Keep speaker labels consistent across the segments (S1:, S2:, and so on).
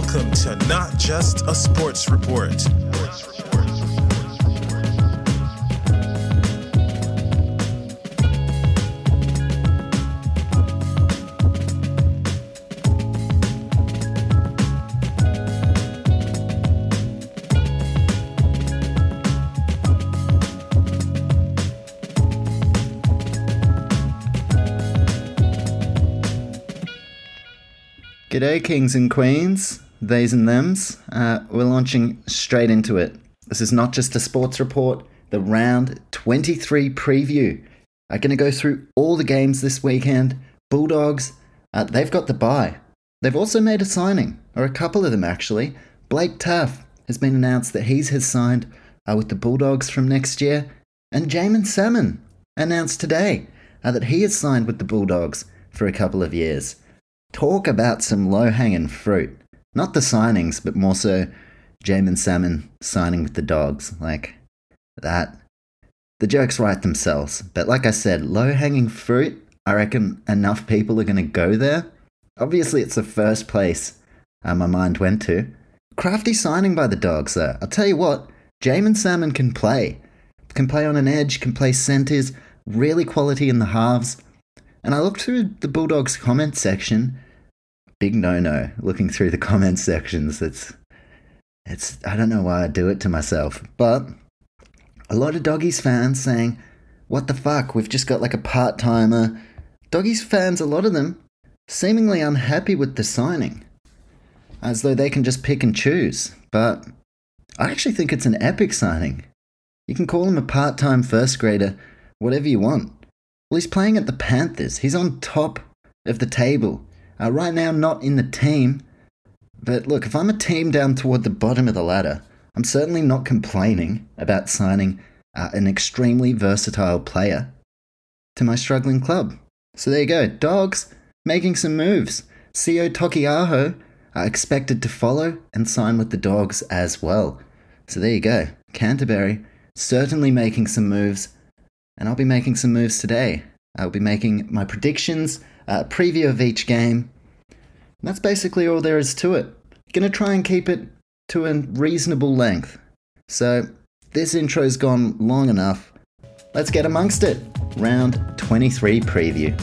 S1: Welcome to Not Just a Sports Report.
S2: G'day, kings and queens, theys and thems. Uh, we're launching straight into it. This is not just a sports report, the round 23 preview. I'm going to go through all the games this weekend. Bulldogs, uh, they've got the bye. They've also made a signing, or a couple of them actually. Blake Taaffe has been announced that he's has signed uh, with the Bulldogs from next year. And Jaeman Salmon announced today uh, that he has signed with the Bulldogs for a couple of years. Talk about some low hanging fruit. Not the signings, but more so Jaeman Salmon signing with the dogs. Like that. The jokes write themselves. But like I said, low hanging fruit, I reckon enough people are going to go there. Obviously, it's the first place uh, my mind went to. Crafty signing by the dogs, though. I'll tell you what, Jaeman Salmon can play. Can play on an edge, can play centres, really quality in the halves. And I looked through the Bulldogs comment section. Big no no. Looking through the comment sections. It's it's I don't know why I do it to myself. But a lot of doggies fans saying, What the fuck? We've just got like a part timer. Doggies fans, a lot of them, seemingly unhappy with the signing. As though they can just pick and choose. But I actually think it's an epic signing. You can call him a part time first grader, whatever you want. Well, he's playing at the Panthers. He's on top of the table. Uh, right now, not in the team. But look, if I'm a team down toward the bottom of the ladder, I'm certainly not complaining about signing uh, an extremely versatile player to my struggling club. So there you go. Dogs making some moves. Sio Tokiaho are expected to follow and sign with the Dogs as well. So there you go. Canterbury certainly making some moves and I'll be making some moves today. I'll be making my predictions, a preview of each game. And that's basically all there is to it. Gonna try and keep it to a reasonable length. So, this intro's gone long enough. Let's get amongst it. Round 23 preview.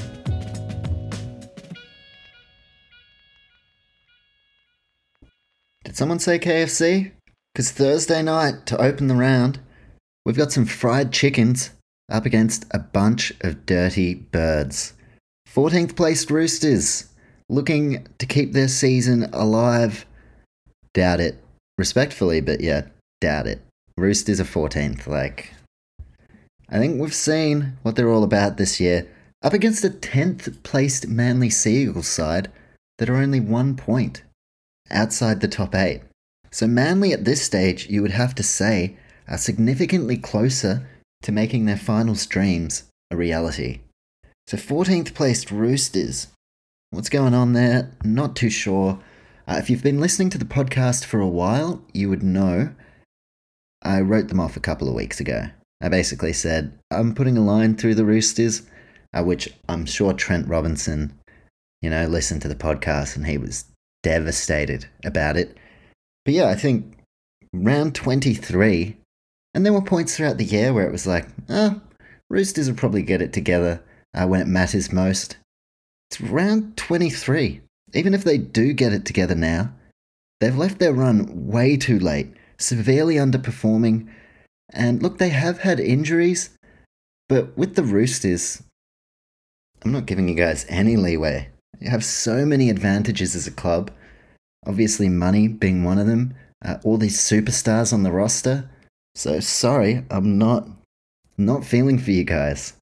S2: Did someone say KFC? Because Thursday night, to open the round, we've got some fried chickens up against a bunch of dirty birds. 14th placed Roosters looking to keep their season alive. Doubt it. Respectfully, but yeah, doubt it. Roosters are 14th. Like, I think we've seen what they're all about this year. Up against a 10th placed Manly Seagulls side that are only one point outside the top eight. So, Manly at this stage, you would have to say, are significantly closer to making their finals dreams a reality. So, 14th placed Roosters. What's going on there? Not too sure. Uh, if you've been listening to the podcast for a while, you would know I wrote them off a couple of weeks ago. I basically said, I'm putting a line through the Roosters, uh, which I'm sure Trent Robinson, you know, listened to the podcast and he was devastated about it. But yeah, I think round 23, and there were points throughout the year where it was like, oh, Roosters will probably get it together uh, when it matters most. It's round 23. Even if they do get it together now, they've left their run way too late, severely underperforming. And look, they have had injuries, but with the Roosters, I'm not giving you guys any leeway. You have so many advantages as a club. Obviously, money being one of them. Uh, all these superstars on the roster. So sorry, I'm not not feeling for you guys.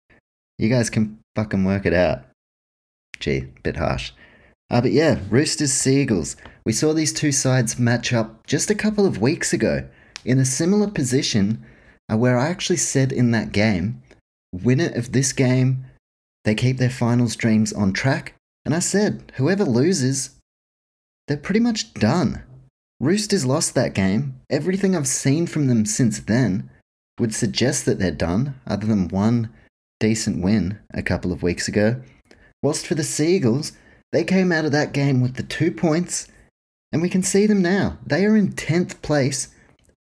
S2: You guys can fucking work it out. Gee, bit harsh. Uh, but yeah, Roosters Seagulls. We saw these two sides match up just a couple of weeks ago in a similar position uh, where I actually said in that game, winner of this game, they keep their finals dreams on track. And I said, whoever loses, they're pretty much done. Roosters lost that game. Everything I've seen from them since then would suggest that they're done, other than one decent win a couple of weeks ago. Whilst for the Seagulls, they came out of that game with the two points And we can see them now. They are in 10th place.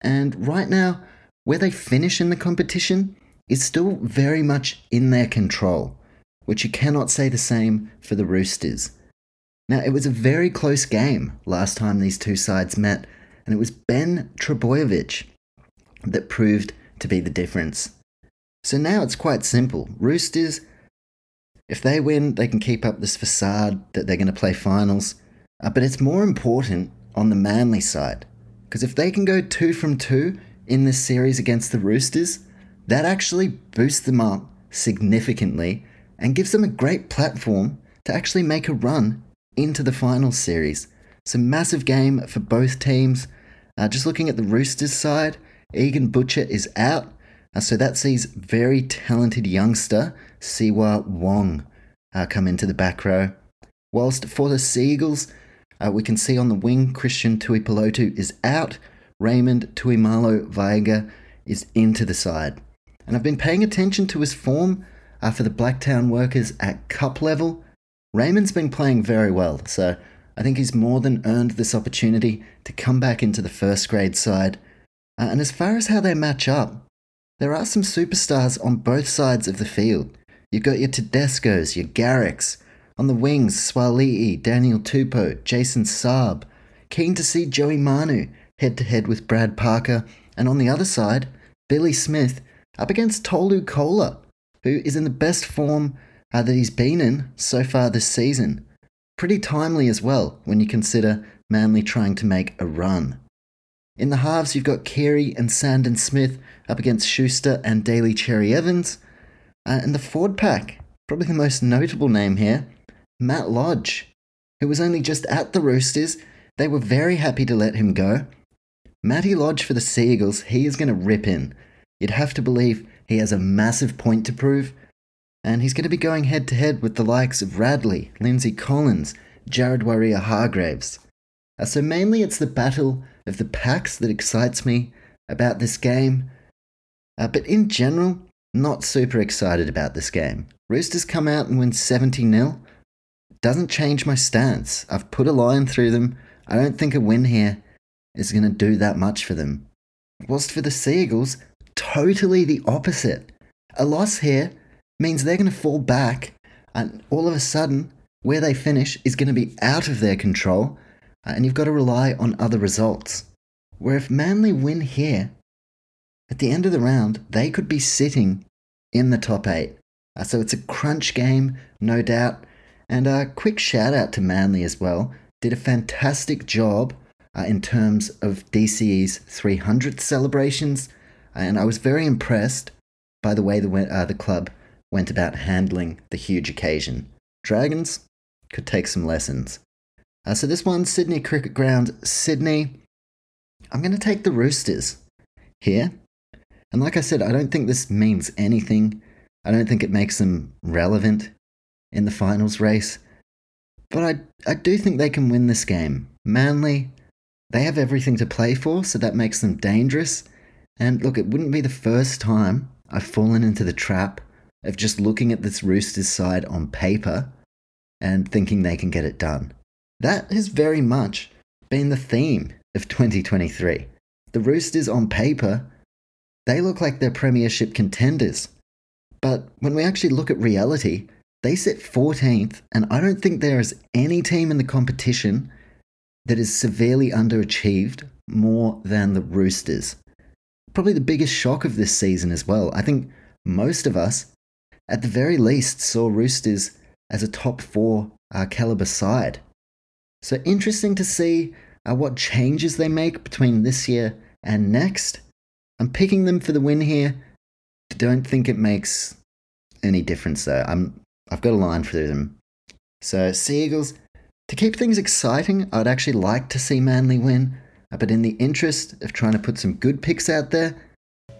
S2: And right now, where they finish in the competition is still very much in their control, which you cannot say the same for the Roosters. Now, it was a very close game last time these two sides met, and it was Ben Trbojevic that proved to be the difference. So now it's quite simple. Roosters, if they win, they can keep up this facade that they're going to play finals. Uh, but it's more important on the Manly side. Because if they can go two from two in this series against the Roosters, that actually boosts them up significantly and gives them a great platform to actually make a run into the final series. It's a massive game for both teams. Uh, just looking at the Roosters side, Egan Butcher is out, uh, so that sees very talented youngster Siua Wong uh, come into the back row. Whilst for the Seagulls, uh, we can see on the wing Christian Tuipulotu is out, Raymond Tuimalo Vaiga is into the side. And I've been paying attention to his form uh, for the Blacktown workers at cup level. Raymond's been playing very well, so I think he's more than earned this opportunity to come back into the first grade side. Uh, and as far as how they match up, there are some superstars on both sides of the field. You've got your Tedescos, your Garricks. On the wings, Suaalii, Daniel Tupou, Jason Saab. Keen to see Joey Manu head to head with Brad Parker. And on the other side, Billy Smith up against Tolu Koula, who is in the best form uh, that he's been in so far this season. Pretty timely as well when you consider Manly trying to make a run. In the halves, you've got Keary and Sandon Smith up against Schuster and Daly Cherry Evans. Uh, and the Ford pack, probably the most notable name here, Matt Lodge, who was only just at the Roosters. They were very happy to let him go. Matty Lodge for the Seagulls, he is going to rip in. You'd have to believe he has a massive point to prove, and he's going to be going head to head with the likes of Radley, Lindsay Collins, Jared Waerea-Hargreaves. Uh, so mainly it's the battle of the packs that excites me about this game, uh, but in general, not super excited about this game. Roosters come out and win 70 0. Doesn't change my stance. I've put a line through them. I don't think a win here is going to do that much for them. Whilst for the Seagulls, totally the opposite. A loss here means they're going to fall back, and all of a sudden, where they finish is going to be out of their control, and you've got to rely on other results. Where if Manly win here, at the end of the round, they could be sitting in the top eight. Uh, so it's a crunch game, no doubt. And a quick shout out to Manly as well. Did a fantastic job uh, in terms of DCE's 300th celebrations. And I was very impressed by the way the, uh, the club went about handling the huge occasion. Dragons could take some lessons. Uh, so this one, Sydney Cricket Ground, Sydney. I'm going to take the Roosters here. And like I said, I don't think this means anything. I don't think it makes them relevant in the finals race. But I, I do think they can win this game. Manly, they have everything to play for, so that makes them dangerous. And look, it wouldn't be the first time I've fallen into the trap of just looking at this Roosters side on paper and thinking they can get it done. That has very much been the theme of 2023. The Roosters on paper they look like they're premiership contenders. But when we actually look at reality, they sit 14th, and I don't think there is any team in the competition that is severely underachieved more than the Roosters. Probably the biggest shock of this season as well. I think most of us, at the very least, saw Roosters as a top four uh, caliber side. So interesting to see uh, what changes they make between this year and next. I'm picking them for the win here. Don't think it makes any difference though. I'm I've got a line for them. So Seagulls, to keep things exciting, I'd actually like to see Manly win. Uh, but in the interest of trying to put some good picks out there,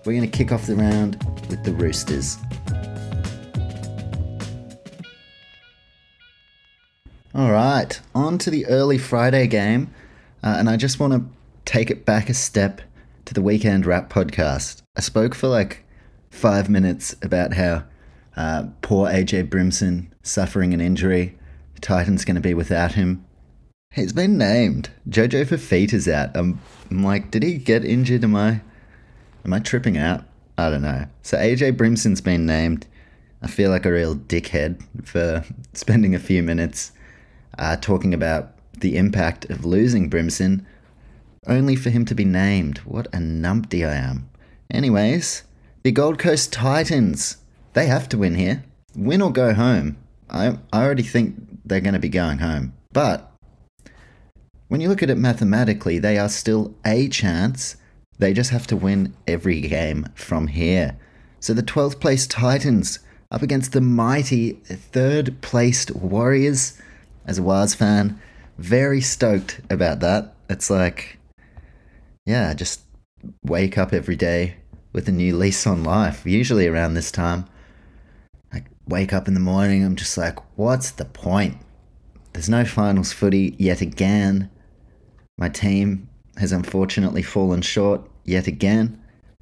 S2: we're going to kick off the round with the Roosters. All right, on to the early Friday game. Uh, and I just want to take it back a step to the Weekend Wrap podcast. I spoke for like five minutes about how uh, poor AJ Brimson suffering an injury. The Titans going to be without him. He's been named. Jojo Fifita's out. I'm, I'm like, did he get injured? Am I, am I tripping out? I don't know. So AJ Brimson's been named. I feel like a real dickhead for spending a few minutes uh, talking about the impact of losing Brimson, only for him to be named. What a numpty I am. Anyways, the Gold Coast Titans. They have to win here. Win or go home. I, I already think they're going to be going home. But when you look at it mathematically, they are still a chance. They just have to win every game from here. So the 12th place Titans up against the mighty third placed Warriors. As a Wars fan, very stoked about that. It's like, yeah, just wake up every day with a new lease on life. Usually around this time, I wake up in the morning, I'm just like, what's the point? There's no finals footy yet again. My team has unfortunately fallen short yet again.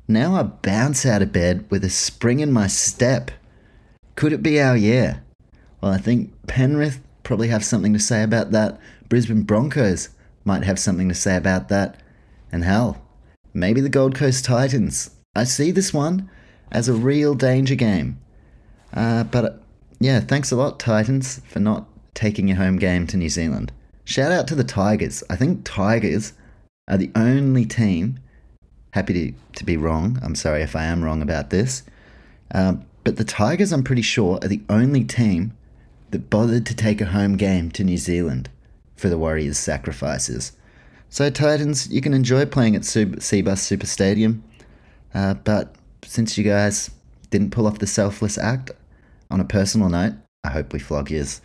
S2: Now I bounce out of bed with a spring in my step. Could it be our year? Well, I think Penrith probably have something to say about that. Brisbane Broncos might have something to say about that. And hell, maybe the Gold Coast Titans. I see this one as a real danger game. Uh, but yeah, thanks a lot, Titans, for not taking your home game to New Zealand. Shout out to the Tigers. I think Tigers are the only team. Happy to, to be wrong. I'm sorry if I am wrong about this. Uh, but the Tigers, I'm pretty sure, are the only team that bothered to take a home game to New Zealand for the Warriors' sacrifices. So, Titans, you can enjoy playing at Cbus Super Stadium, uh, but since you guys didn't pull off the selfless act, on a personal note, I hope we flog yours.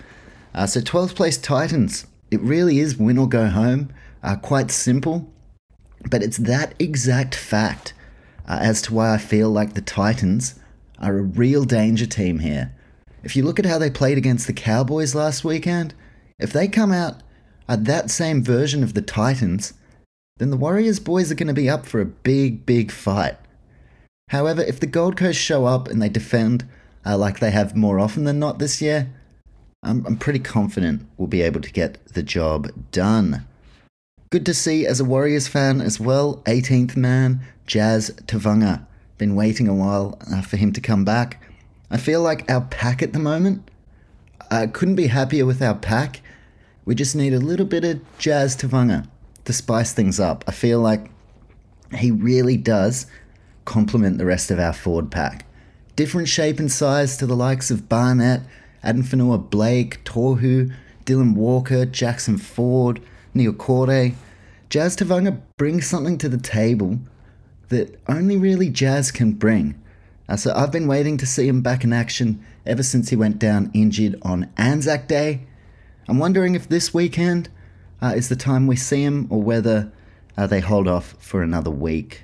S2: Uh, so 12th place Titans. It really is win or go home. Uh, quite simple, but it's that exact fact uh, as to why I feel like the Titans are a real danger team here. If you look at how they played against the Cowboys last weekend, if they come out at that same version of the Titans, then the Warriors boys are going to be up for a big, big fight. However, if the Gold Coast show up and they defend uh, like they have more often than not this year, I'm, I'm pretty confident we'll be able to get the job done. Good to see as a Warriors fan as well, 18th man, Jazz Tevaga. Been waiting a while uh, for him to come back. I feel like our pack at the moment, I couldn't be happier with our pack. We just need a little bit of Jazz Tevaga to spice things up. I feel like he really does complement the rest of our forward pack. Different shape and size to the likes of Barnett, Addin Fonua-Blake, Tohu, Dylan Walker, Jackson Ford, Niukore. Jazz Tevaga brings something to the table that only really Jazz can bring. Uh, so I've been waiting to see him back in action ever since he went down injured on Anzac Day. I'm wondering if this weekend uh, is the time we see him or whether uh, they hold off for another week.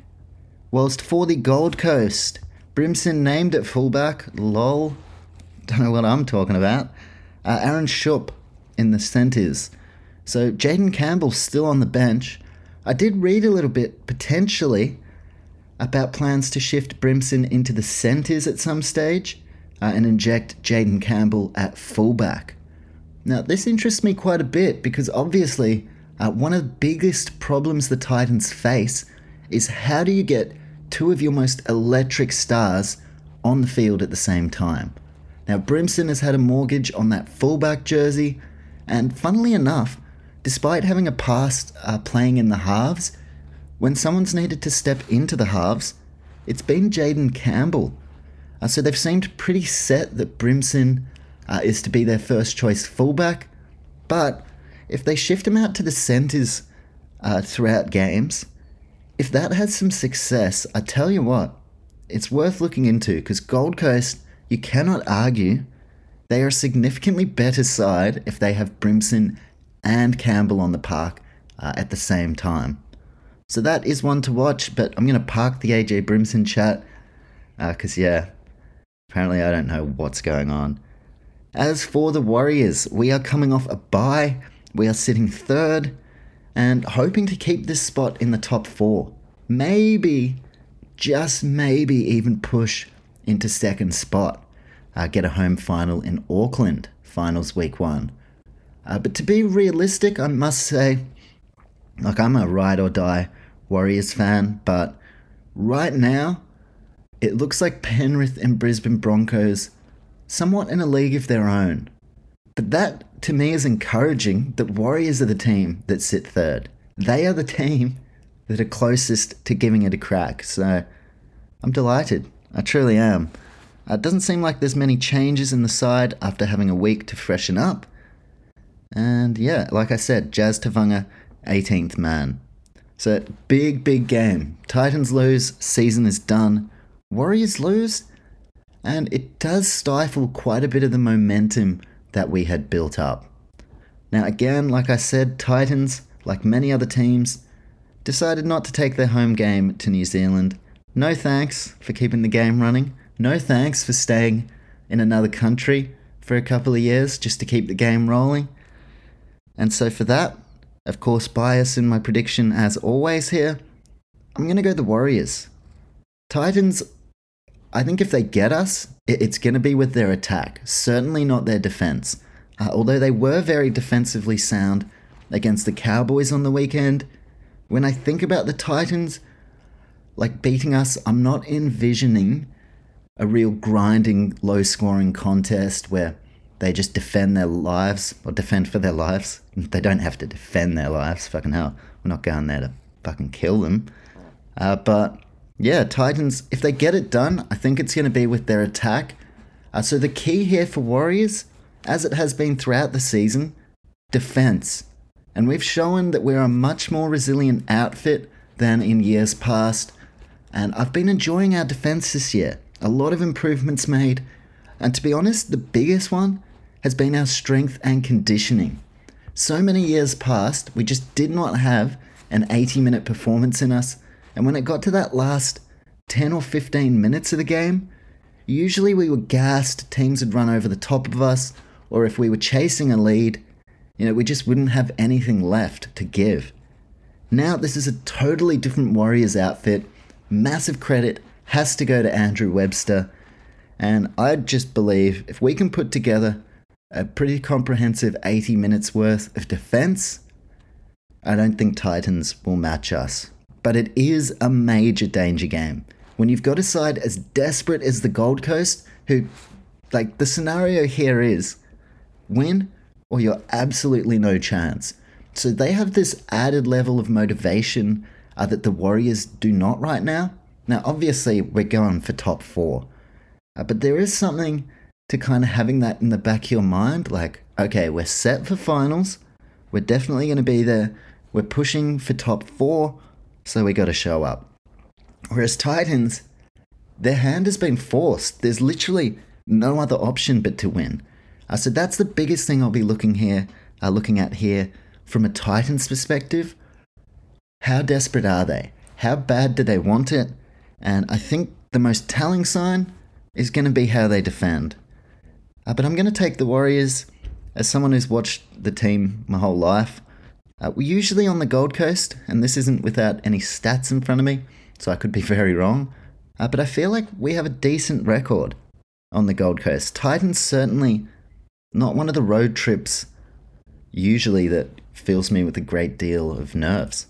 S2: Whilst for the Gold Coast, Brimson named at fullback, lol. Don't know what I'm talking about. Uh, Aaron Schoupp in the centres. So Jayden Campbell still on the bench. I did read a little bit, potentially, about plans to shift Brimson into the centres at some stage uh, and inject Jayden Campbell at fullback. Now, this interests me quite a bit because obviously, uh, one of the biggest problems the Titans face is how do you get two of your most electric stars on the field at the same time. Now, Brimson has had a mortgage on that fullback jersey, and funnily enough, despite having a past uh, playing in the halves, when someone's needed to step into the halves, it's been Jayden Campbell. Uh, so they've seemed pretty set that Brimson uh, is to be their first choice fullback, but if they shift him out to the centres uh, throughout games, if that has some success, I tell you what, it's worth looking into because Gold Coast, you cannot argue, they are a significantly better side if they have Brimson and Campbell on the park uh, at the same time. So that is one to watch, but I'm going to park the AJ Brimson chat because, uh, yeah, apparently I don't know what's going on. As for the Warriors, we are coming off a bye. We are sitting third and hoping to keep this spot in the top four. Maybe, just maybe, even push into second spot. Uh, get a home final in Auckland, finals week one. Uh, but to be realistic, I must say, like, I'm a ride or die Warriors fan, but right now, it looks like Penrith and Brisbane Broncos somewhat in a league of their own. But that, to me, is encouraging that Warriors are the team that sit third. They are the team that are closest to giving it a crack. So I'm delighted. I truly am. Uh, it doesn't seem like there's many changes in the side after having a week to freshen up. And yeah, like I said, Jazz Tevaga, 18th man. So big, big game. Titans lose, season is done. Warriors lose, and it does stifle quite a bit of the momentum that we had built up. Now, again, like I said, Titans, like many other teams, decided not to take their home game to New Zealand. No thanks for keeping the game running. No thanks for staying in another country for a couple of years just to keep the game rolling. And so, for that, of course, bias in my prediction as always here, I'm going to go the Warriors. Titans, I think if they get us, it's going to be with their attack, certainly not their defense. Uh, although they were very defensively sound against the Cowboys on the weekend, when I think about the Titans, like beating us, I'm not envisioning a real grinding, low scoring contest where they just defend their lives or defend for their lives. They don't have to defend their lives. Fucking hell. We're not going there to fucking kill them. Uh, but yeah, Titans, if they get it done, I think it's going to be with their attack. Uh, so the key here for Warriors, as it has been throughout the season, defense. And we've shown that we're a much more resilient outfit than in years past. And I've been enjoying our defense this year. A lot of improvements made. And to be honest, the biggest one has been our strength and conditioning. So many years past, we just did not have an 80 minute performance in us. And when it got to that last 10 or 15 minutes of the game, usually we were gassed, teams would run over the top of us, or if we were chasing a lead, you know, we just wouldn't have anything left to give. Now, this is a totally different Warriors outfit. Massive credit has to go to Andrew Webster. And I just believe if we can put together a pretty comprehensive 80 minutes worth of defense, I don't think Titans will match us. But it is a major danger game. When you've got a side as desperate as the Gold Coast, who, like, the scenario here is win or you're absolutely no chance. So they have this added level of motivation uh, that the Warriors do not right now. Now, obviously, we're going for top four, uh, but there is something to kind of having that in the back of your mind like, okay, we're set for finals, we're definitely going to be there, we're pushing for top four, so we got to show up. Whereas Titans, their hand has been forced. There's literally no other option but to win. Uh, so that's the biggest thing I'll be looking here, uh, looking at here from a Titans perspective. How desperate are they? How bad do they want it? And I think the most telling sign is going to be how they defend. Uh, but I'm going to take the Warriors as someone who's watched the team my whole life. Uh, we're usually on the Gold Coast, and this isn't without any stats in front of me, so I could be very wrong. Uh, but I feel like we have a decent record on the Gold Coast. Titans certainly not one of the road trips usually that fills me with a great deal of nerves.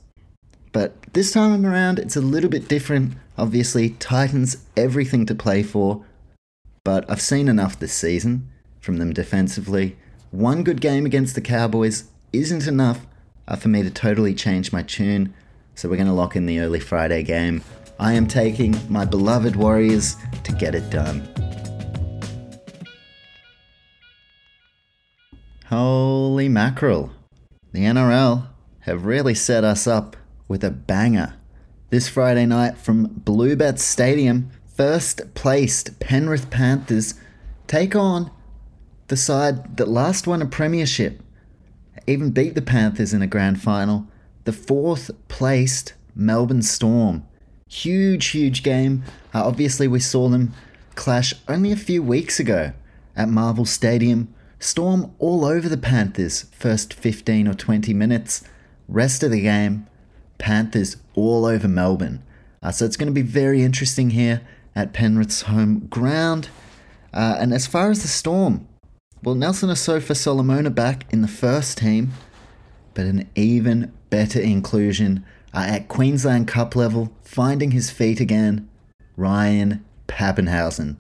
S2: But this time around, it's a little bit different. Obviously, Titans everything to play for, but I've seen enough this season from them defensively. One good game against the Cowboys isn't enough uh, for me to totally change my tune, so we're going to lock in the early Friday game. I am taking my beloved Warriors to get it done. Holy mackerel. The NRL have really set us up with a banger. This Friday night from Bluebet Stadium, first placed Penrith Panthers take on the side that last won a premiership, even beat the Panthers in a grand final, the fourth placed Melbourne Storm. Huge, huge game. Uh, obviously, we saw them clash only a few weeks ago at Marvel Stadium Storm all over the Panthers first 15 or 20 minutes. Rest of the game, Panthers all over Melbourne. Uh, so it's going to be very interesting here at Penrith's home ground. Uh, and as far as the Storm, Well, Nelson Asofa Solomona back in the first team, but an even better inclusion are at Queensland Cup level, finding his feet again, Ryan Papenhuyzen.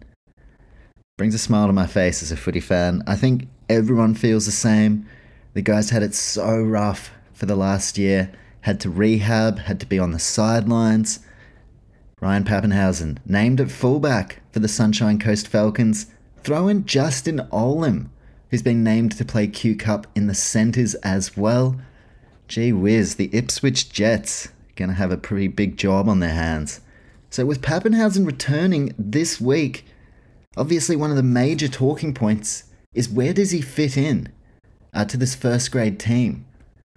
S2: Brings a smile to my face as a footy fan. I think everyone feels the same. The guys had it so rough for the last year, had to rehab, had to be on the sidelines. Ryan Papenhuyzen, named at fullback for the Sunshine Coast Falcons, Throw in Justin Olam, who's been named to play Q Cup in the centres as well. Gee whiz, the Ipswich Jets gonna have a pretty big job on their hands. So with Papenhuyzen returning this week, obviously one of the major talking points is where does he fit in uh, to this first grade team?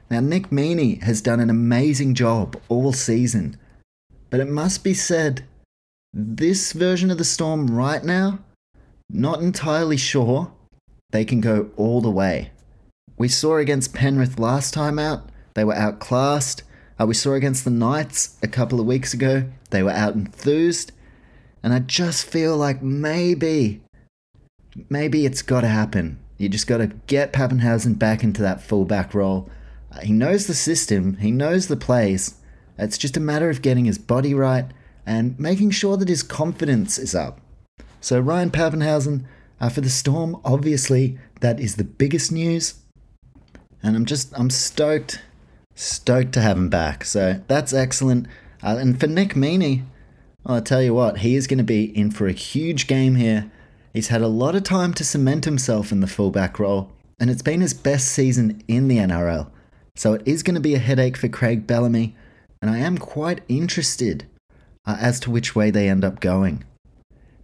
S2: Now Nick Meaney has done an amazing job all season, but it must be said, this version of the Storm right now not entirely sure they can go all the way. We saw against Penrith last time out, they were outclassed. Uh, we saw against the Knights a couple of weeks ago, they were out enthused. And I just feel like maybe, maybe it's got to happen. You just got to get Papenhuyzen back into that fullback role. Uh, he knows the system, he knows the plays. It's just a matter of getting his body right and making sure that his confidence is up. So Ryan Papenhuyzen uh, for the Storm, obviously that is the biggest news, and I'm just I'm stoked, stoked to have him back. So that's excellent. Uh, and for Nick Meaney, well, I'll tell you what, he is going to be in for a huge game here. He's had a lot of time to cement himself in the fullback role, and it's been his best season in the NRL. So it is going to be a headache for Craig Bellamy, and I am quite interested uh, as to which way they end up going.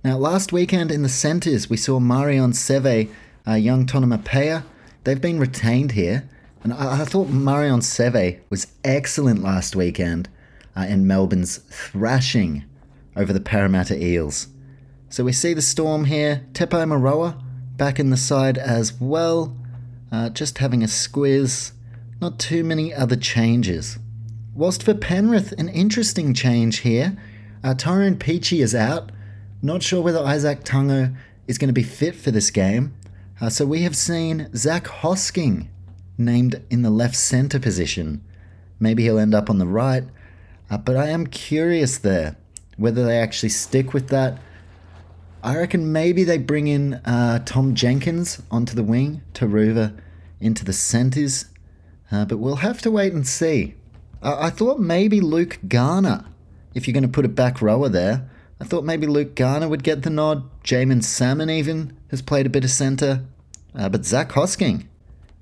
S2: Now, last weekend in the centres, we saw Marion Seve, uh, young Tonumaipea. They've been retained here. And I, I thought Marion Seve was excellent last weekend uh, in Melbourne's thrashing over the Parramatta Eels. So we see the Storm here. Tepai Moeroa back in the side as well. Uh, just having a squiz. Not too many other changes. Whilst for Penrith, an interesting change here. Uh, Tyrone Peachey is out. Not sure whether Izack Tago is going to be fit for this game. Uh, so we have seen Zac Hosking named in the left centre position. Maybe he'll end up on the right. Uh, but I am curious there whether they actually stick with that. I reckon maybe they bring in uh, Tom Jenkins onto the wing, Turuva into the centres. Uh, but we'll have to wait and see. I thought maybe Luke Garner, if you're going to put a back rower there, I thought maybe Luke Garner would get the nod. Jaeman Salmon even has played a bit of centre. Uh, but Zac Hosking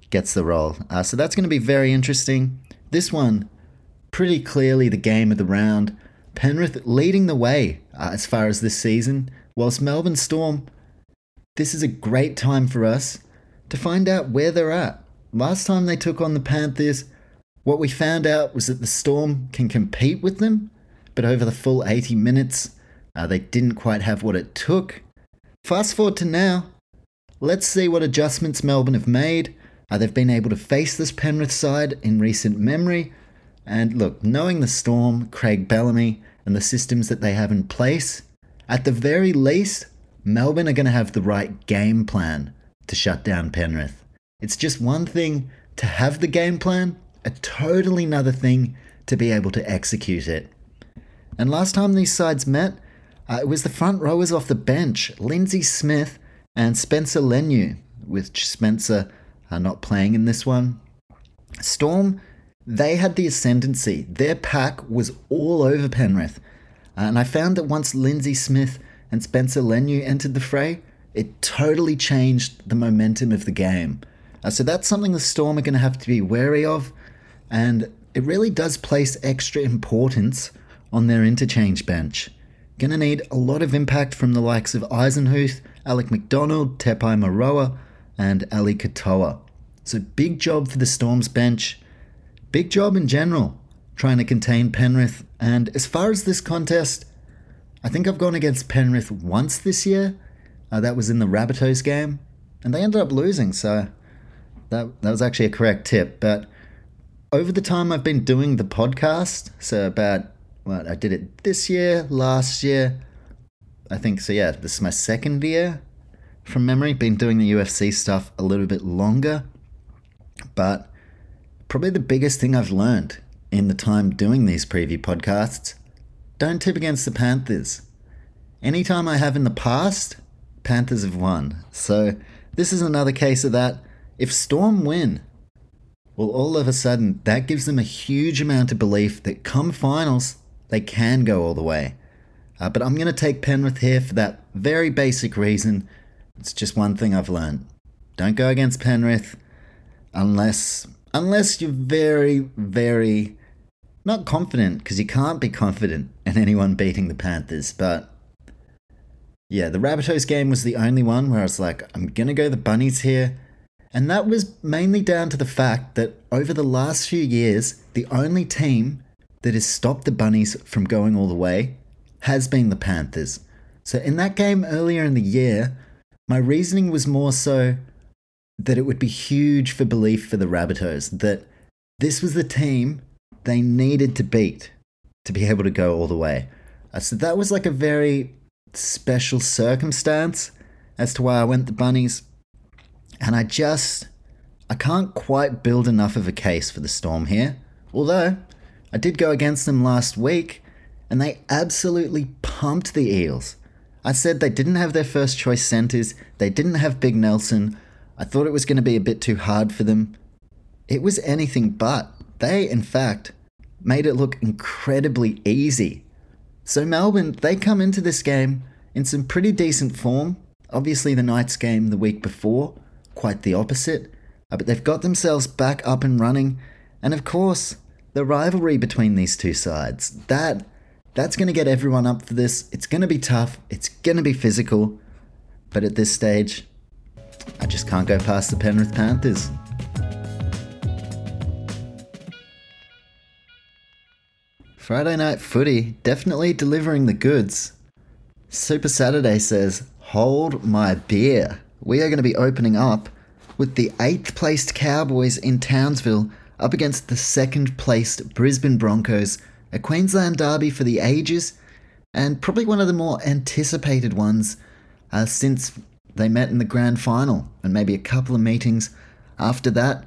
S2: gets the role. Uh, so that's going to be very interesting. This one, pretty clearly the game of the round. Penrith leading the way uh, as far as this season, whilst Melbourne Storm, this is a great time for us to find out where they're at. Last time they took on the Panthers, what we found out was that the Storm can compete with them, but over the full 80 minutes, uh, they didn't quite have what it took. Fast forward to now. Let's see what adjustments Melbourne have made. Uh, they've been able to face this Penrith side in recent memory. And look, knowing the Storm, Craig Bellamy, and the systems that they have in place, at the very least, Melbourne are going to have the right game plan to shut down Penrith. It's just one thing to have the game plan, a totally another thing to be able to execute it. And last time these sides met, uh, it was the front rowers off the bench, Lindsay Smith and Spencer Leniu, with Spencer uh, not playing in this one. Storm, they had the ascendancy. Their pack was all over Penrith. Uh, and I found that once Lindsay Smith and Spencer Leniu entered the fray, it totally changed the momentum of the game. Uh, so that's something the Storm are going to have to be wary of. And it really does place extra importance on their interchange bench. Gonna need a lot of impact from the likes of Eisenhuth, Alec MacDonald, Tepai Moeroa, and Ali Katoa. So big job for the Storms bench. Big job in general, trying to contain Penrith. And as far as this contest, I think I've gone against Penrith once this year. Uh, that was in the Rabbitohs game, and they ended up losing. So that that was actually a correct tip. But over the time I've been doing the podcast, so about what I did it this year, last year. I think so. Yeah, this is my second year from memory. Been doing the UFC stuff a little bit longer, but probably the biggest thing I've learned in the time doing these preview podcasts don't tip against the Panthers. Anytime I have in the past, Panthers have won. So this is another case of that. If Storm win, well, all of a sudden, that gives them a huge amount of belief that come finals, they can go all the way. Uh, but I'm going to take Penrith here for that very basic reason. It's just one thing I've learned. Don't go against Penrith unless unless you're very very not confident because you can't be confident in anyone beating the Panthers, but yeah, the Rabbitohs game was the only one where I was like, I'm gonna go the Bunnies here. And that was mainly down to the fact that over the last few years, the only team that has stopped the Bunnies from going all the way has been the Panthers. So in that game earlier in the year, my reasoning was more so that it would be huge for belief for the Rabbitohs, that this was the team they needed to beat to be able to go all the way. Uh, so that was like a very special circumstance as to why I went the Bunnies. And I just, I can't quite build enough of a case for the Storm here. Although, I did go against them last week, and they absolutely pumped the Eels. I said they didn't have their first choice centres, they didn't have Big Nelson. I thought it was going to be a bit too hard for them. It was anything but. They, in fact, made it look incredibly easy. So, Melbourne, they come into this game in some pretty decent form. Obviously, the Knights game the week before, quite the opposite. Uh, but they've got themselves back up and running. And of course, the rivalry between these two sides. That that's going to get everyone up for this. It's going to be tough. It's going to be physical. But at this stage, I just can't go past the Penrith Panthers. Friday night footy, definitely delivering the goods. Super Saturday says, Hold my beer. We are going to be opening up with the 8th placed Cowboys in Townsville up against the 2nd placed Brisbane Broncos, a Queensland derby for the ages, and probably one of the more anticipated ones uh, since they met in the grand final, and maybe a couple of meetings after that.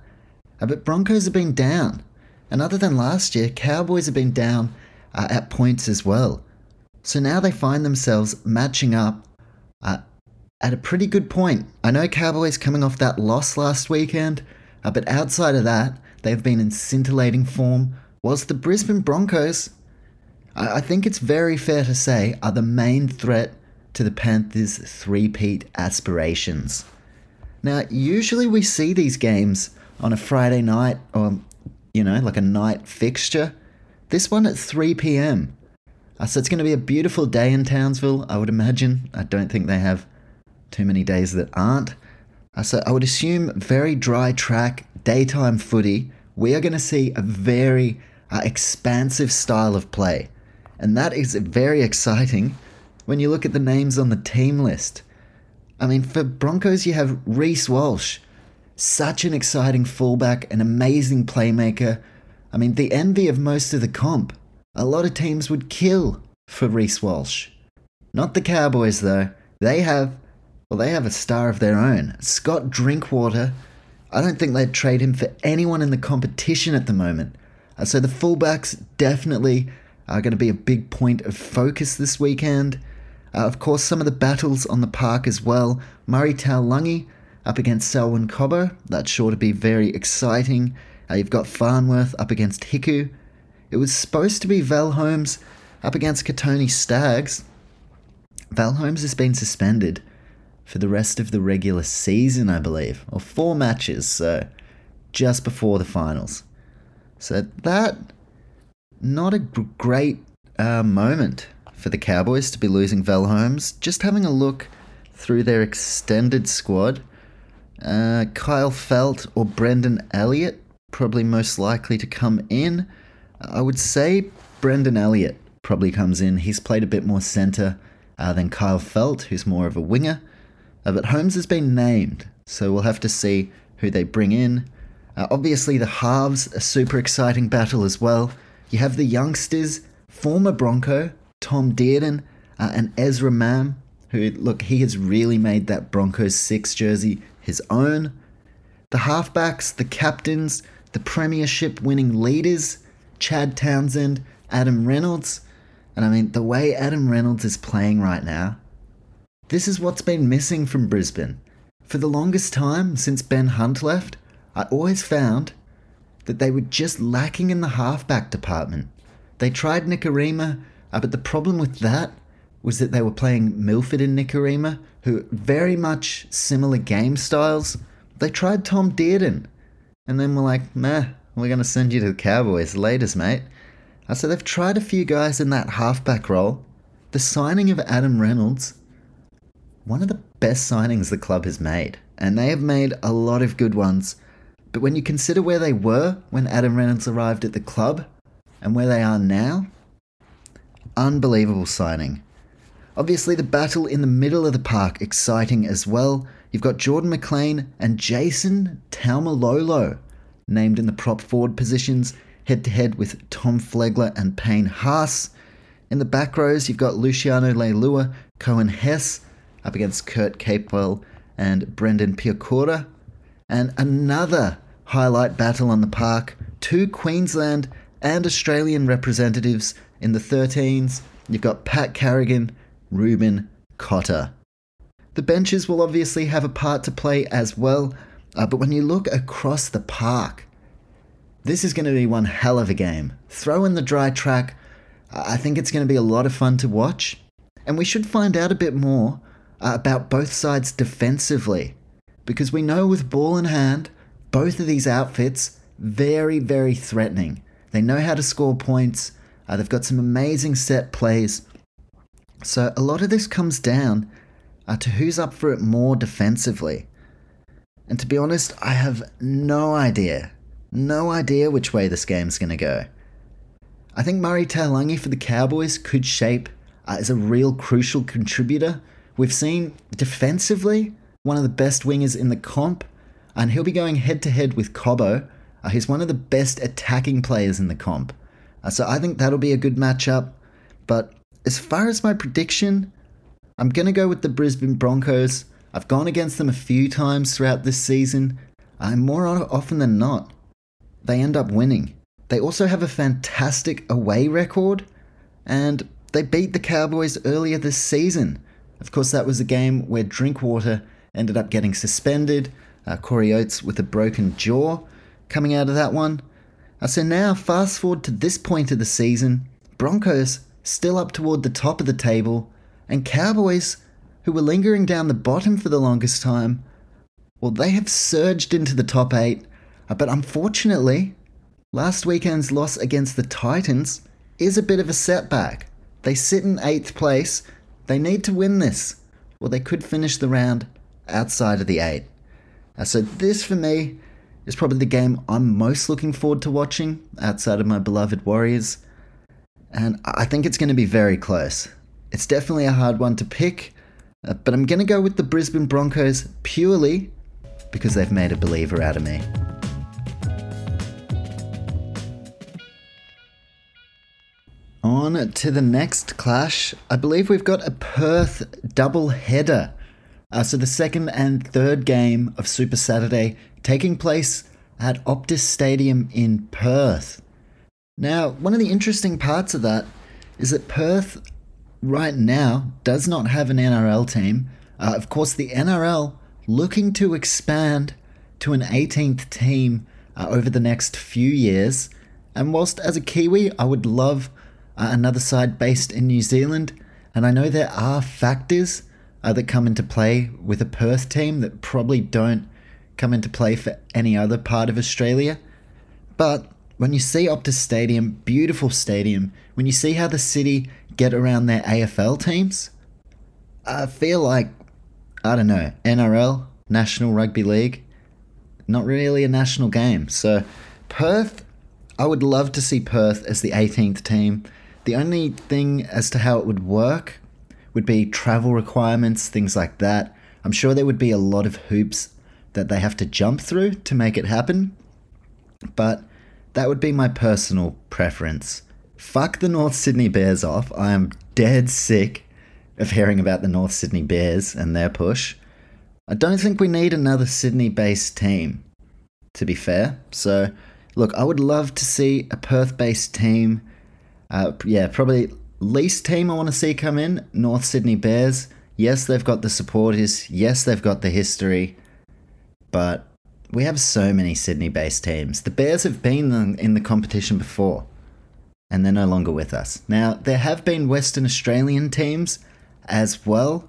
S2: Uh, but Broncos have been down. And other than last year, Cowboys have been down uh, at points as well. So now they find themselves matching up uh, at a pretty good point. I know Cowboys coming off that loss last weekend, uh, but outside of that, they've been in scintillating form. Whilst the Brisbane Broncos, I, I think it's very fair to say, are the main threat to the Panthers' three-peat aspirations. Now, usually we see these games on a Friday night or you know, like a night fixture. This one at 3 p.m. Uh, so it's going to be a beautiful day in Townsville, I would imagine. I don't think they have too many days that aren't. Uh, so I would assume very dry track, daytime footy. We are going to see a very uh, expansive style of play. And that is very exciting when you look at the names on the team list. I mean, for Broncos, you have Reece Walsh, such an exciting fullback, an amazing playmaker. I mean, the envy of most of the comp. A lot of teams would kill for Reece Walsh. Not the Cowboys, though. They have, well, they have a star of their own. Scott Drinkwater. I don't think they'd trade him for anyone in the competition at the moment. Uh, so the fullbacks definitely are going to be a big point of focus this weekend. Uh, of course, some of the battles on the park as well. Murray Taulagi up against Selwyn Cobbo. That's sure to be very exciting. Uh, you've got Farnworth up against Hiku. It was supposed to be Val Holmes up against Kotoni Staggs. Val Holmes has been suspended for the rest of the regular season, I believe, or four matches, so just before the finals. So that, not a great uh, moment for the Cowboys to be losing Val Holmes. Just having a look through their extended squad, uh, Kyle Feldt or Brendan Elliott, probably most likely to come in. I would say Brendan Elliott probably comes in. He's played a bit more centre uh, than Kyle Feldt, who's more of a winger. Uh, but Holmes has been named, so we'll have to see who they bring in. Uh, obviously, the halves, a super exciting battle as well. You have the youngsters, former Bronco, Tom Dearden, uh, and Ezra Mam, who, look, he has really made that Broncos 6 jersey his own. The halfbacks, the captains, the premiership winning leaders, Chad Townsend, Adam Reynolds. And I mean, the way Adam Reynolds is playing right now, this is what's been missing from Brisbane. For the longest time since Ben Hunt left, I always found that they were just lacking in the halfback department. They tried Nikorima, uh, but the problem with that was that they were playing Milford and Nikorima, who very much similar game styles. They tried Tom Dearden, and then were like, meh, we're going to send you to the Cowboys. Latest, mate. Uh, so they've tried a few guys in that halfback role. The signing of Adam Reynolds, one of the best signings the club has made, and they have made a lot of good ones. But when you consider where they were when Adam Reynolds arrived at the club and where they are now, unbelievable signing. Obviously, the battle in the middle of the park, exciting as well. You've got Jordan McLean and Jason Taumalolo named in the prop forward positions, head to head with Tom Flegler and Payne Haas. In the back rows, you've got Luciano Leilua, Coen Hess up against Kurt Capewell and Brendan Piakura. And another highlight battle on the park two Queensland and Australian representatives in the 13s. You've got Pat Carrigan Reuben Cotter. The benches will obviously have a part to play as well, uh, but when you look across the park, this is going to be one hell of a game. Throw in the dry track. I think it's going to be a lot of fun to watch. And we should find out a bit more about both sides defensively. Because we know with ball in hand, both of these outfits very, very threatening. They know how to score points. Uh, they've got some amazing set plays. So a lot of this comes down uh, to who's up for it more defensively. And to be honest, I have no idea, no idea which way this game's going to go. I think Murray Taulagi for the Cowboys could shape uh, as a real crucial contributor. We've seen defensively one of the best wingers in the comp, and he'll be going head to head with Cobbo. Uh, he's one of the best attacking players in the comp. Uh, so I think that'll be a good matchup. But as far as my prediction, I'm going to go with the Brisbane Broncos. I've gone against them a few times throughout this season, and more often than not, they end up winning. They also have a fantastic away record, and they beat the Cowboys earlier this season. Of course, that was a game where Drinkwater ended up getting suspended. Uh, Corey Oates with a broken jaw coming out of that one. Uh, so now, fast forward to this point of the season, Broncos still up toward the top of the table, and Cowboys, who were lingering down the bottom for the longest time, well, they have surged into the top eight. Uh, but unfortunately, last weekend's loss against the Titans is a bit of a setback. They sit in eighth place. They need to win this, or they could finish the round outside of the eight. Uh, so, this for me is probably the game I'm most looking forward to watching outside of my beloved Warriors and I think it's going to be very close. It's definitely a hard one to pick, uh, but I'm going to go with the Brisbane Broncos purely because they've made a believer out of me. On to the next clash. I believe we've got a Perth double header. Uh, so the second and third game of Super Saturday taking place at Optus Stadium in Perth. Now, one of the interesting parts of that is that Perth right now does not have an NRL team. Uh, of course, the NRL looking to expand to an 18th team uh, over the next few years. And whilst as a Kiwi, I would love another side based in New Zealand, and I know there are factors uh, that come into play with a Perth team that probably don't come into play for any other part of Australia. But when you see Optus Stadium, beautiful stadium, when you see how the city get around their AFL teams, I feel like, I don't know, NRL, National Rugby League, not really a national game. So, Perth, I would love to see Perth as the 18th team. The only thing as to how it would work would be travel requirements, things like that. I'm sure there would be a lot of hoops that they have to jump through to make it happen. But that would be my personal preference. Fuck the North Sydney Bears off. I am dead sick of hearing about the North Sydney Bears and their push. I don't think we need another Sydney based team, to be fair. So, look, I would love to see a Perth based team. Uh, yeah, probably least team I want to see come in North Sydney Bears. Yes, they've got the supporters. Yes, they've got the history. But we have so many Sydney based teams. The Bears have been in the competition before, and they're no longer with us. Now, there have been Western Australian teams as well,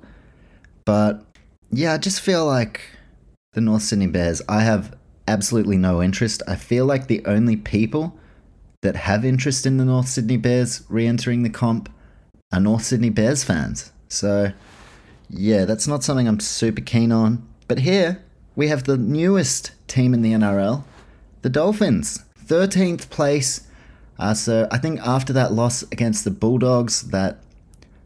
S2: but yeah, I just feel like the North Sydney Bears, I have absolutely no interest. I feel like the only people that have interest in the North Sydney Bears re entering the comp are North Sydney Bears fans. So, yeah, that's not something I'm super keen on. But here, we have the newest team in the NRL, the Dolphins, 13th place. Uh, so I think after that loss against the Bulldogs, that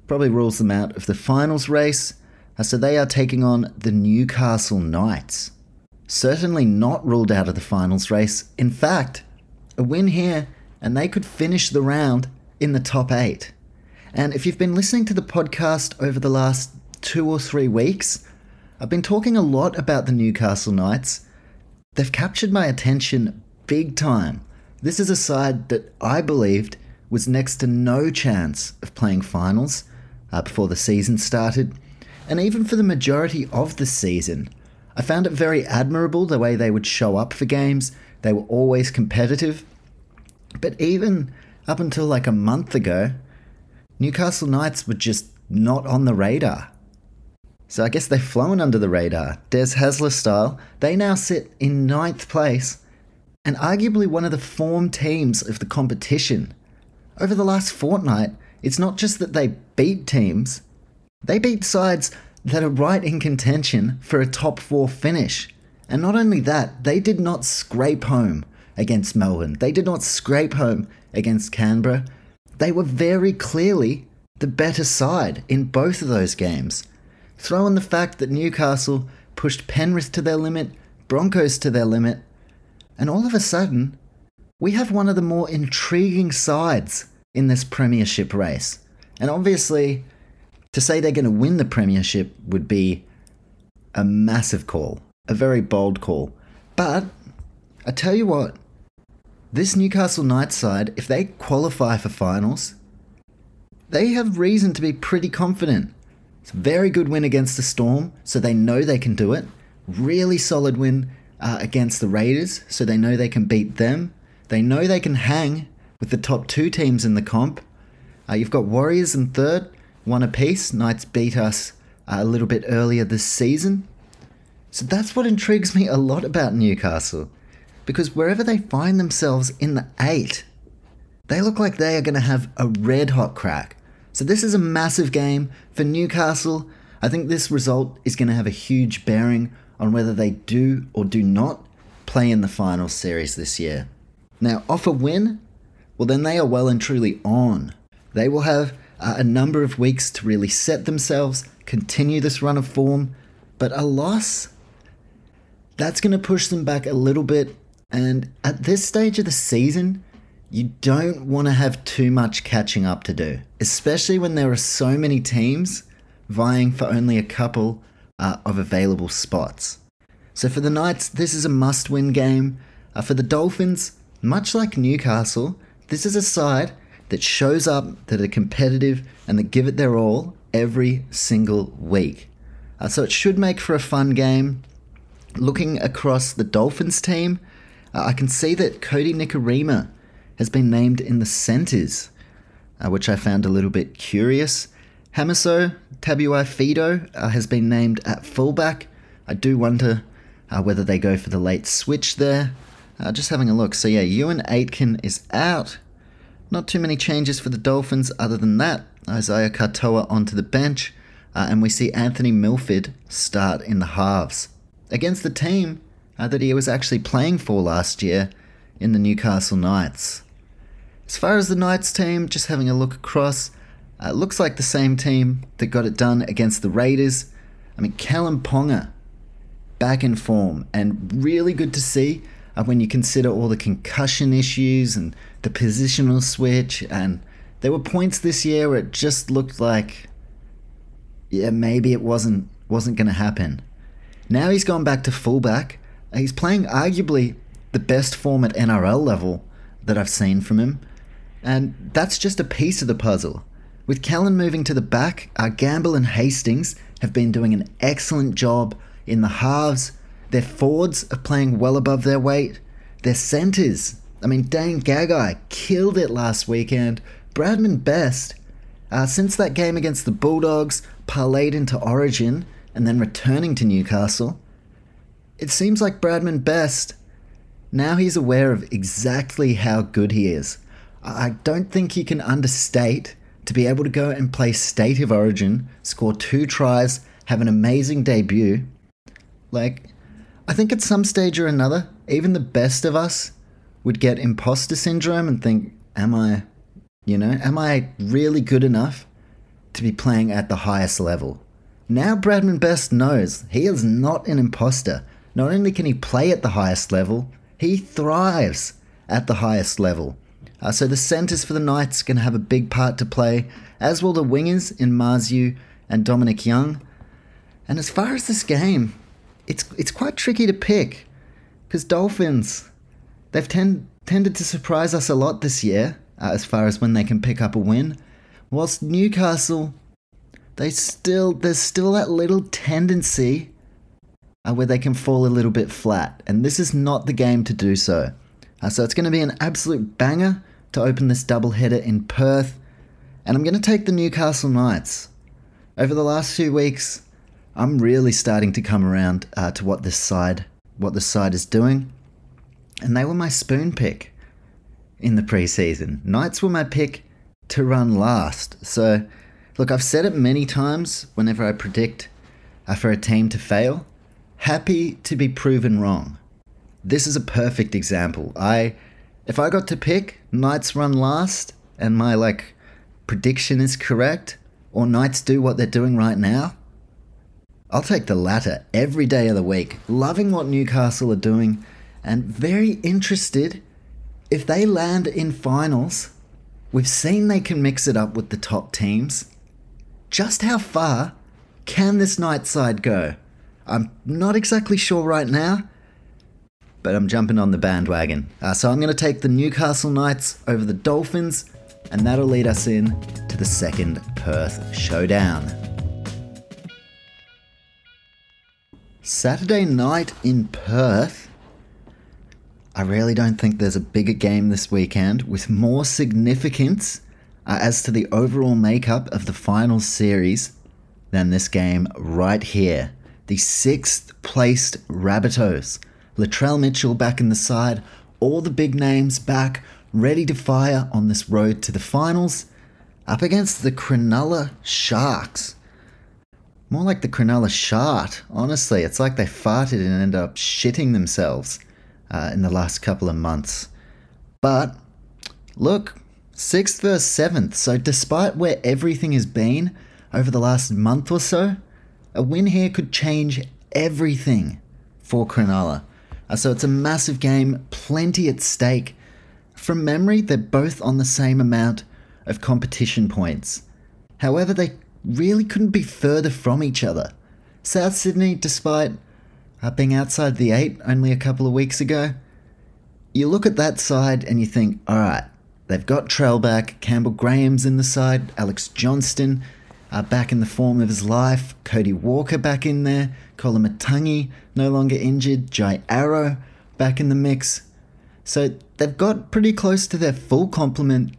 S2: probably rules them out of the finals race. Uh, so they are taking on the Newcastle Knights. Certainly not ruled out of the finals race. In fact, a win here, and they could finish the round in the top eight. And if you've been listening to the podcast over the last two or three weeks, I've been talking a lot about the Newcastle Knights. They've captured my attention big time. This is a side that I believed was next to no chance of playing finals uh, before the season started. And even for the majority of the season, I found it very admirable the way they would show up for games. They were always competitive. But even up until like a month ago, Newcastle Knights were just not on the radar. So I guess they've flown under the radar. Des Hasler style, they now sit in ninth place and arguably one of the form teams of the competition. Over the last fortnight, it's not just that they beat teams, they beat sides that are right in contention for a top four finish. And not only that, they did not scrape home against Melbourne, they did not scrape home against Canberra. They were very clearly the better side in both of those games. Throw in the fact that Newcastle pushed Penrith to their limit, Broncos to their limit, and all of a sudden, we have one of the more intriguing sides in this Premiership race. And obviously, to say they're going to win the Premiership would be a massive call, a very bold call. But I tell you what, this Newcastle Knights side, if they qualify for finals, they have reason to be pretty confident. It's a very good win against the Storm, so they know they can do it. Really solid win uh, against the Raiders, so they know they can beat them. They know they can hang with the top two teams in the comp. Uh, you've got Warriors in third, one apiece. Knights beat us uh, a little bit earlier this season. So that's what intrigues me a lot about Newcastle. Because wherever they find themselves in the eight, they look like they are going to have a red hot crack. So this is a massive game for Newcastle. I think this result is going to have a huge bearing on whether they do or do not play in the final series this year. Now, off a win, well, then they are well and truly on. They will have uh, a number of weeks to really set themselves, continue this run of form, but a loss, that's going to push them back a little bit. And at this stage of the season, you don't want to have too much catching up to do, especially when there are so many teams vying for only a couple uh, of available spots. So for the Knights, this is a must win game. Uh, for the Dolphins, much like Newcastle, this is a side that shows up, that are competitive, and that give it their all every single week. Uh, so it should make for a fun game. Looking across the Dolphins team, uh, I can see that Kodi Nikorima has been named in the centres, uh, which I found a little bit curious. Hamiso Tabuai-Fidow uh, has been named at fullback. I do wonder uh, whether they go for the late switch there. Uh, just having a look. So, yeah, Euan Aitken is out. Not too many changes for the Dolphins other than that. Isaiah Katoa onto the bench. Uh, and we see Anthony Milford start in the halves. Against the team uh, that he was actually playing for last year in the Newcastle Knights. As far as the Knights team, just having a look across, uh, looks like the same team that got it done against the Raiders. I mean, Kalyn Ponga back in form and really good to see uh, when you consider all the concussion issues and the positional switch. And there were points this year where it just looked like yeah, maybe it wasn't wasn't going to happen. Now he's gone back to fullback. He's playing arguably the best form at NRL level that I've seen from him, and that's just a piece of the puzzle. With Kalyn moving to the back, our Gamble and Hastings have been doing an excellent job in the halves. Their forwards are playing well above their weight. Their centres, I mean, Dane Gagai killed it last weekend. Bradman Best, uh, since that game against the Bulldogs, parlayed into Origin and then returning to Newcastle. It seems like Bradman Best, now he's aware of exactly how good he is. I don't think he can understate to be able to go and play State of Origin, score two tries, have an amazing debut. Like, I think at some stage or another, even the best of us would get imposter syndrome and think, am I, you know, am I really good enough to be playing at the highest level? Now Bradman Best knows he is not an imposter. Not only can he play at the highest level, he thrives at the highest level. Uh, so the centres for the Knights to have a big part to play, as will the wingers in Marzhew and Dominic Young. And as far as this game, it's it's quite tricky to pick because Dolphins they've tend, tended to surprise us a lot this year uh, as far as when they can pick up a win, whilst Newcastle they still there's still that little tendency uh, where they can fall a little bit flat, and this is not the game to do so. Uh, so it's going to be an absolute banger to open this double header in Perth, and I'm going to take the Newcastle Knights. Over the last few weeks, I'm really starting to come around uh, to what this side what this side is doing, and they were my spoon pick in the preseason. Knights were my pick to run last. So, look, I've said it many times whenever I predict uh, for a team to fail. Happy to be proven wrong. This is a perfect example. I if I got to pick Knights run last and my like prediction is correct, or Knights do what they're doing right now, I'll take the latter every day of the week. Loving what Newcastle are doing and very interested if they land in finals. We've seen they can mix it up with the top teams. Just how far can this night side go? I'm not exactly sure right now, but I'm jumping on the bandwagon. Uh, so I'm going to take the Newcastle Knights over the Dolphins, and that'll lead us in to the second Perth showdown. Saturday night in Perth. I really don't think there's a bigger game this weekend with more significance uh, as to the overall makeup of the final series than this game right here. The sixth placed Rabbitohs Latrell Mitchell back in the side, all the big names back, ready to fire on this road to the finals, up against the Cronulla Sharks. More like the Cronulla Shart, honestly. It's like they farted and ended up shitting themselves uh, in the last couple of months. But look, sixth versus seventh. So, despite where everything has been over the last month or so, a win here could change everything for Cronulla. Uh, so it's a massive game, plenty at stake. From memory, they're both on the same amount of competition points. However, they really couldn't be further from each other. South Sydney, despite uh, being outside the eight only a couple of weeks ago, you look at that side and you think, all right, they've got Trell back, Campbell Graham's in the side, Alex Johnston uh, back in the form of his life, Cody Walker back in there, Koloamatangi no longer injured, Jai Arrow back in the mix. So they've got pretty close to their full complement,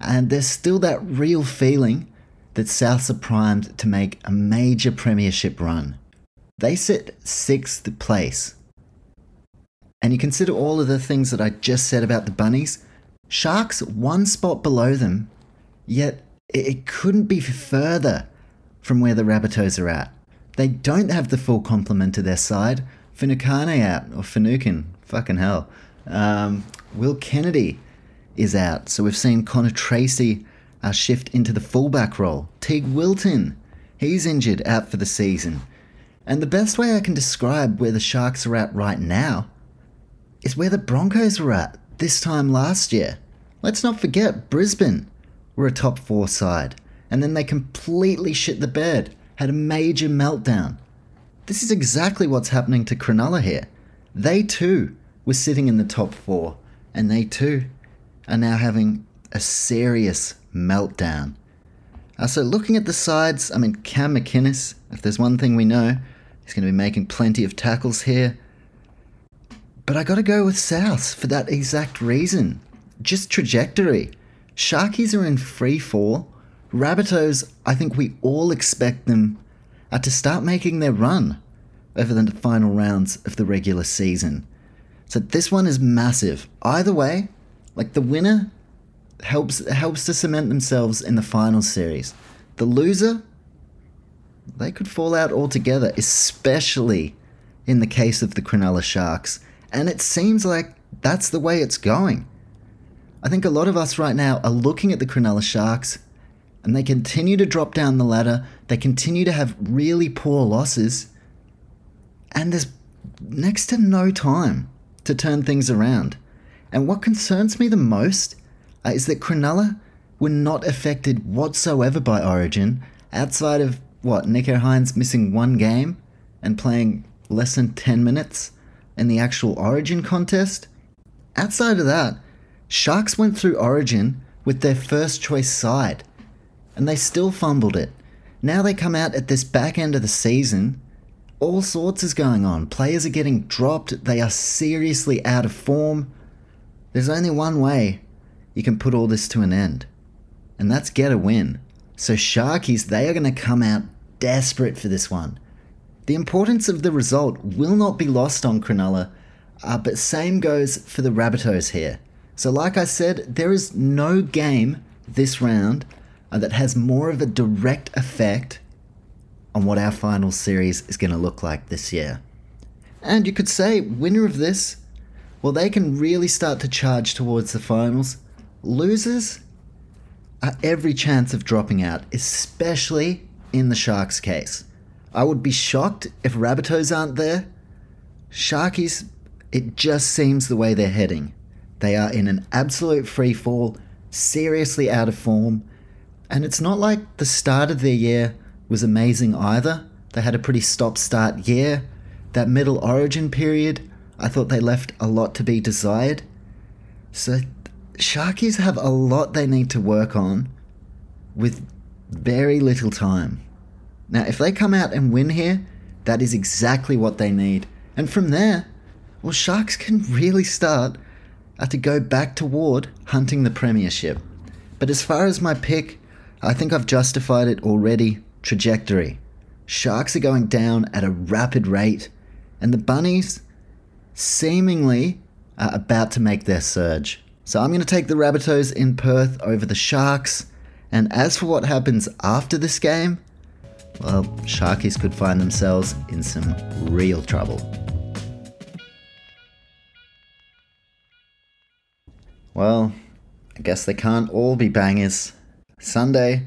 S2: and there's still that real feeling that Souths are primed to make a major premiership run. They sit sixth place. And you consider all of the things that I just said about the Bunnies, Sharks one spot below them, yet it couldn't be further from where the Rabbitohs are at. They don't have the full complement of their side. Finucane out, or Finucane, fucking hell. Um, Will Kennedy is out, so we've seen Connor Tracey uh, shift into the fullback role. Teig Wilton, he's injured, out for the season. And the best way I can describe where the Sharks are at right now is where the Broncos were at this time last year. Let's not forget Brisbane were a top four side, and then they completely shit the bed had a major meltdown. This is exactly what's happening to Cronulla here. They too were sitting in the top four, and they too are now having a serious meltdown. Uh, so, looking at the sides, I mean, Cam McInnes, if there's one thing we know, he's going to be making plenty of tackles here. But I got to go with South for that exact reason. Just trajectory. Sharkies are in free fall. Rabbitohs, I think we all expect them uh, to start making their run over the final rounds of the regular season. So this one is massive. Either way, like the winner helps helps to cement themselves in the final series. The loser, they could fall out altogether, especially in the case of the Cronulla Sharks. And it seems like that's the way it's going. I think a lot of us right now are looking at the Cronulla Sharks and they continue to drop down the ladder. They continue to have really poor losses. And there's next to no time to turn things around. And what concerns me the most uh, is that Cronulla were not affected whatsoever by Origin, outside of what Nicho Hynes missing one game and playing less than 10 minutes in the actual Origin contest. Outside of that, Sharks went through Origin with their first choice side, and they still fumbled it. Now they come out at this back end of the season. All sorts is going on. Players are getting dropped. They are seriously out of form. There's only one way you can put all this to an end, and that's get a win. So, Sharkies, they are going to come out desperate for this one. The importance of the result will not be lost on Cronulla, uh, but same goes for the Rabbitohs here. So, like I said, there is no game this round uh, that has more of a direct effect on what our final series is going to look like this year. And you could say, winner of this well, they can really start to charge towards the finals. Losers are every chance of dropping out, especially in the Sharks' case. I would be shocked if Rabbitohs aren't there. Sharkies, it just seems the way they're heading. They are in an absolute free fall, seriously out of form, and it's not like the start of their year was amazing either. They had a pretty stop start year. That middle origin period I thought they left a lot to be desired. So, Sharkies have a lot they need to work on with very little time. Now, if they come out and win here, that is exactly what they need. And from there, well, Sharks can really start uh, to go back toward hunting the Premiership. But as far as my pick, I think I've justified it already. Trajectory. Sharks are going down at a rapid rate, and the Bunnies, seemingly are about to make their surge. So I'm going to take the Rabbitohs in Perth over the Sharks. And as for what happens after this game, well, Sharkies could find themselves in some real trouble. Well, I guess they can't all be bangers. Sunday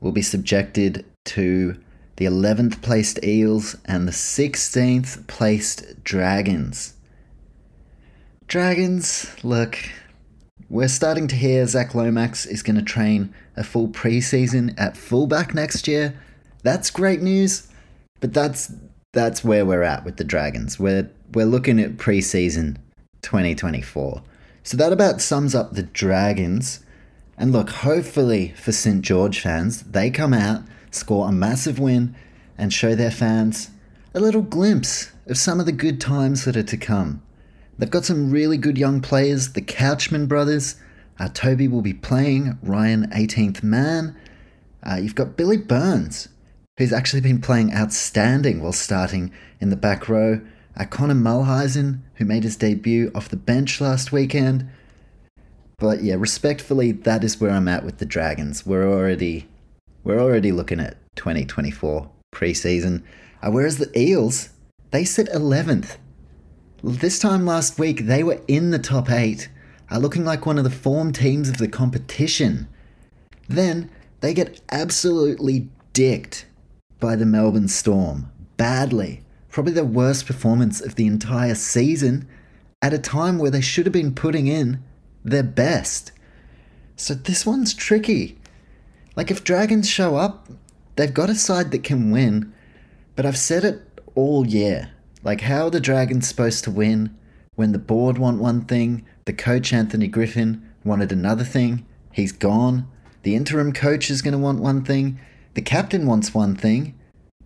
S2: will be subjected to the 11th placed Eels and the 16th placed Dragons. Dragons, look, we're starting to hear Zac Lomax is going to train a full preseason at fullback next year. That's great news, but that's that's where we're at with the Dragons. We're we're looking at preseason 2024. So that about sums up the Dragons. And look, hopefully for St George fans, they come out, score a massive win, and show their fans a little glimpse of some of the good times that are to come. They've got some really good young players. The Couchman brothers. Uh, Toby will be playing Ryan 18th man. Uh, you've got Billy Burns, who's actually been playing outstanding while starting in the back row. Connor Muhleisen, who made his debut off the bench last weekend. But yeah, respectfully, that is where I'm at with the Dragons. We're already we're already looking at 2024 preseason. Uh, whereas the Eels, they sit 11th this time last week, they were in the top eight, uh, looking like one of the form teams of the competition. Then they get absolutely dicked by the Melbourne Storm, badly. Probably the worst performance of the entire season at a time where they should have been putting in their best. So this one's tricky. Like if Dragons show up, they've got a side that can win, but I've said it all year. Like, how are the Dragons supposed to win when the board want one thing, the coach Anthony Griffin wanted another thing, he's gone, the interim coach is going to want one thing, the captain wants one thing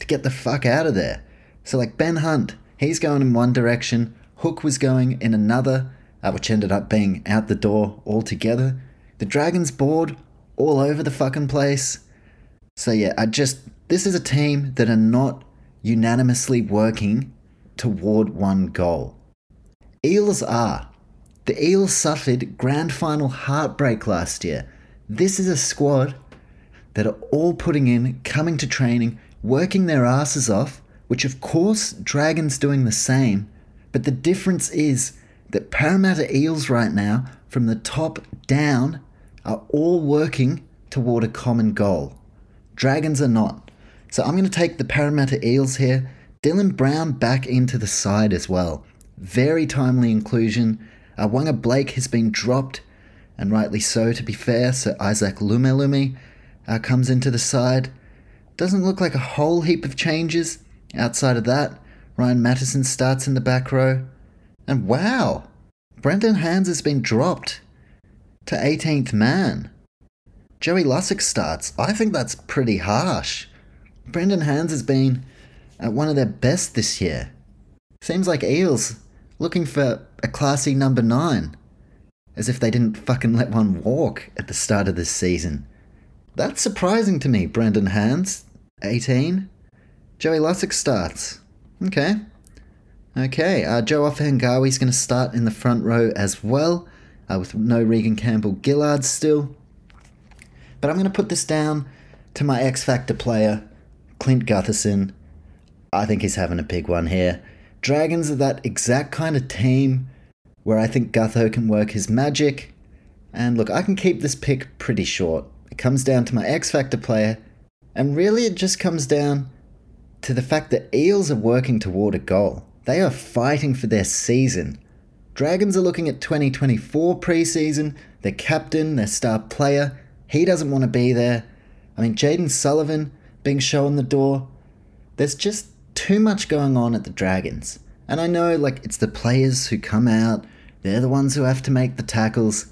S2: to get the fuck out of there. So, like, Ben Hunt, he's going in one direction, Hook was going in another, uh, which ended up being out the door altogether. The Dragons board all over the fucking place. So, yeah, I just, this is a team that are not unanimously working toward one goal. Eels are. The Eels suffered grand final heartbreak last year. This is a squad that are all putting in, coming to training, working their asses off, which of course Dragons doing the same. But the difference is that Parramatta Eels right now, from the top down, are all working toward a common goal. Dragons are not. So I'm going to take the Parramatta Eels here. Dylan Brown back into the side as well. Very timely inclusion. Uh, Waqa Blake has been dropped, and rightly so, to be fair. So Isaac Lumelume uh, comes into the side. Doesn't look like a whole heap of changes outside of that. Ryan Matterson starts in the back row. And wow, Brendan Hands has been dropped to 18th man. Joey Lussick starts. I think that's pretty harsh. Brendan Hands has been at one of their best this year. Seems like Eels looking for a classy number nine. As if they didn't fucking let one walk at the start of this season. That's surprising to me, Brendan Hands. 18. Joey Lussick starts. Okay. Okay, uh, Joe is going to start in the front row as well, uh, with no Reagan Campbell Gillard still. But I'm going to put this down to my X Factor player, Clint Gutherson. I think he's having a big one here. Dragons are that exact kind of team where I think Gutho can work his magic. And look, I can keep this pick pretty short. It comes down to my X Factor player, and really it just comes down to the fact that Eels are working toward a goal. They are fighting for their season. Dragons are looking at 2024 preseason, their captain, their star player. He doesn't want to be there. I mean, Jayden Sullivan being shown the door. There's just too much going on at the Dragons. And I know, like, it's the players who come out, they're the ones who have to make the tackles.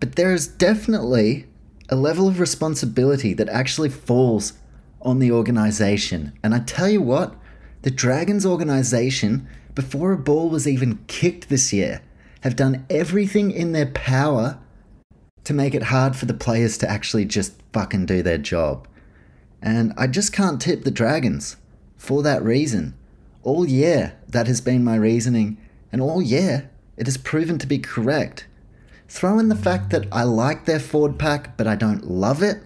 S2: But there is definitely a level of responsibility that actually falls on the organization. And I tell you what, the Dragons organization, before a ball was even kicked this year, have done everything in their power to make it hard for the players to actually just fucking do their job. And I just can't tip the Dragons for that reason. All year, that has been my reasoning, and all year, it has proven to be correct. Throw in the fact that I like their forward pack, but I don't love it.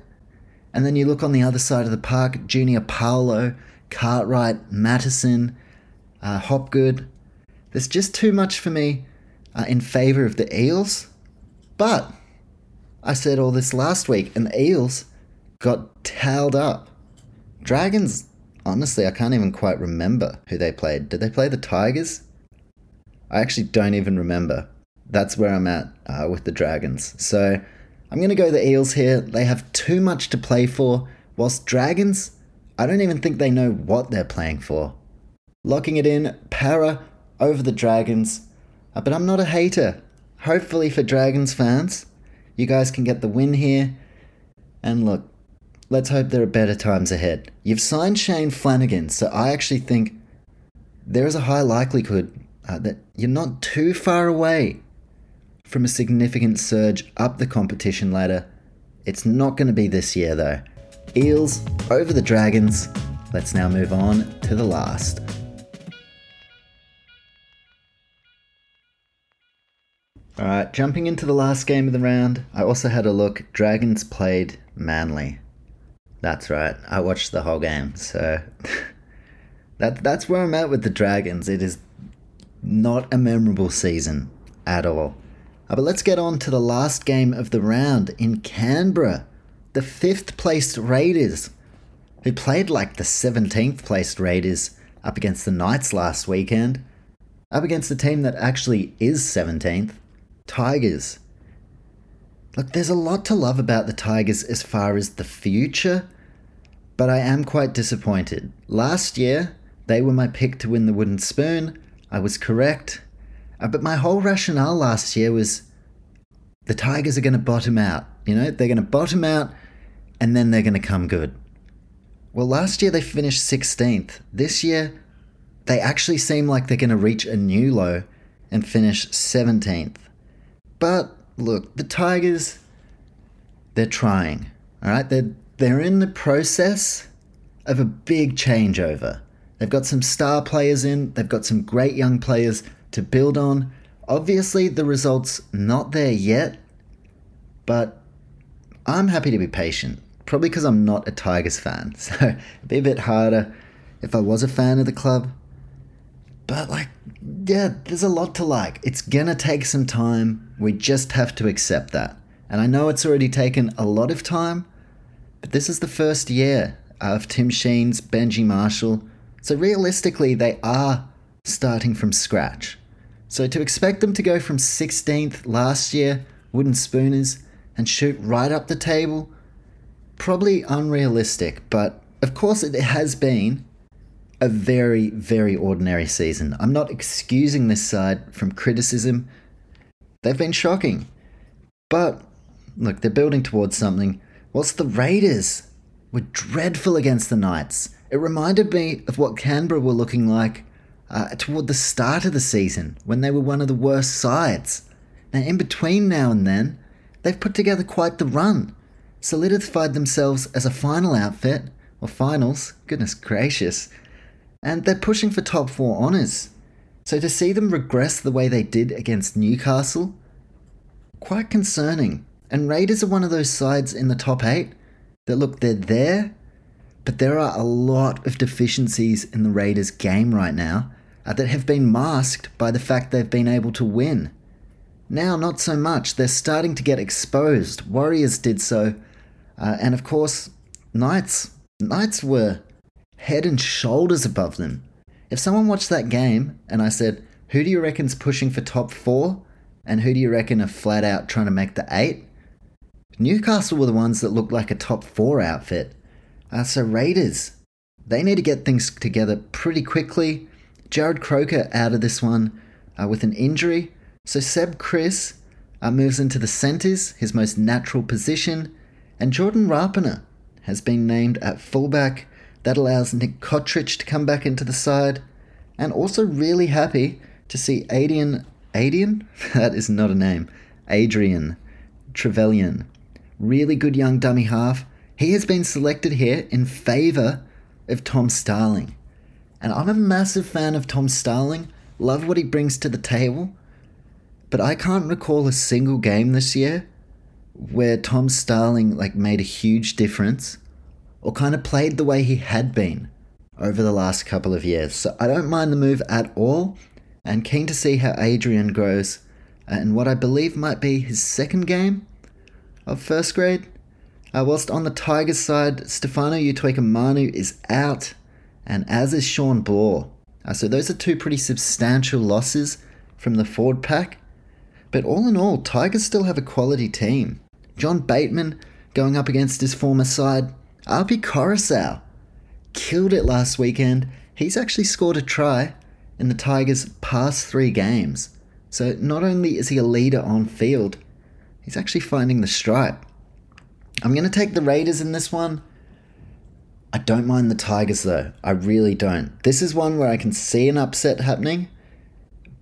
S2: And then you look on the other side of the park Junior Paulo, Cartwright, Matterson, uh, Hopgood. There's just too much for me uh, in favour of the Eels. But I said all this last week, and the Eels got towed up. Dragons honestly, I can't even quite remember who they played. Did they play the Tigers? I actually don't even remember. That's where I'm at uh, with the Dragons. So I'm going to go the Eels here. They have too much to play for, whilst Dragons, I don't even think they know what they're playing for. Locking it in, Para over the Dragons. Uh, but I'm not a hater. Hopefully, for Dragons fans, you guys can get the win here. And look, let's hope there are better times ahead. You've signed Shane Flanagan, so I actually think there is a high likelihood uh, that you're not too far away from a significant surge up the competition ladder. It's not going to be this year though. Eels over the Dragons. Let's now move on to the last. Alright, jumping into the last game of the round, I also had a look. Dragons played Manly. That's right. I watched the whole game, so that that's where I'm at with the Dragons. It is not a memorable season at all. Uh, but let's get on to the last game of the round in Canberra. The fifth placed Raiders, who played like the 17th placed Raiders up against the Knights last weekend, up against the team that actually is 17th, Tigers. Look, there's a lot to love about the Tigers as far as the future but I am quite disappointed. Last year, they were my pick to win the Wooden Spoon. I was correct. Uh, but my whole rationale last year was the Tigers are going to bottom out. You know, they're going to bottom out and then they're going to come good. Well, last year they finished 16th. This year, they actually seem like they're going to reach a new low and finish 17th. But look, the Tigers, they're trying. All right, they're they're in the process of a big changeover. They've got some star players in. They've got some great young players to build on. Obviously, the results not there yet, but I'm happy to be patient. Probably because I'm not a Tigers fan, so it'd be a bit harder if I was a fan of the club. But like, yeah, there's a lot to like. It's gonna take some time. We just have to accept that. And I know it's already taken a lot of time, but this is the first year of Tim Sheens, Benji Marshall. So realistically, they are starting from scratch. So to expect them to go from 16th last year, wooden spooners, and shoot right up the table, probably unrealistic. But of course, it has been a very, very ordinary season. I'm not excusing this side from criticism. They've been shocking. But look, they're building towards something. What's the Raiders were dreadful against the Knights, it reminded me of what Canberra were looking like uh, toward the start of the season when they were one of the worst sides. Now, in between now and then, they've put together quite the run, solidified themselves as a final outfit, or finals, goodness gracious, and they're pushing for top four honours. So to see them regress the way they did against Newcastle, quite concerning. And Raiders are one of those sides in the top eight that look, they're there, but there are a lot of deficiencies in the Raiders' game right now uh, that have been masked by the fact they've been able to win. Now, not so much. They're starting to get exposed. Warriors did so. Uh, and of course, Knights. Knights were head and shoulders above them. If someone watched that game and I said, Who do you reckon's pushing for top four? And who do you reckon are flat out trying to make the eight? Newcastle were the ones that looked like a top four outfit. Uh, so, Raiders, they need to get things together pretty quickly. Jarrod Croker out of this one uh, with an injury. So Seb Kris uh, moves into the centres, his most natural position. And Jordan Rapana has been named at fullback. That allows Nick Cotric to come back into the side. And also really happy to see Adrian. Adrian? that is not a name. Adrian Trevilyan. Really good young dummy half. He has been selected here in favour of Tom Starling. And I'm a massive fan of Tom Starling, love what he brings to the table, but I can't recall a single game this year where Tom Starling like made a huge difference or kind of played the way he had been over the last couple of years. So I don't mind the move at all and keen to see how Adrian grows and what I believe might be his second game of first grade. Uh, whilst on the Tigers side, Stefano Utoikamanu is out and as is Shawn Blore. Uh, so those are two pretty substantial losses from the Ford pack. But all in all, Tigers still have a quality team. John Bateman going up against his former side. Api Koroisau killed it last weekend. He's actually scored a try in the Tigers' past three games. So not only is he a leader on field, he's actually finding the stripe. I'm going to take the Raiders in this one. I don't mind the Tigers though. I really don't. This is one where I can see an upset happening,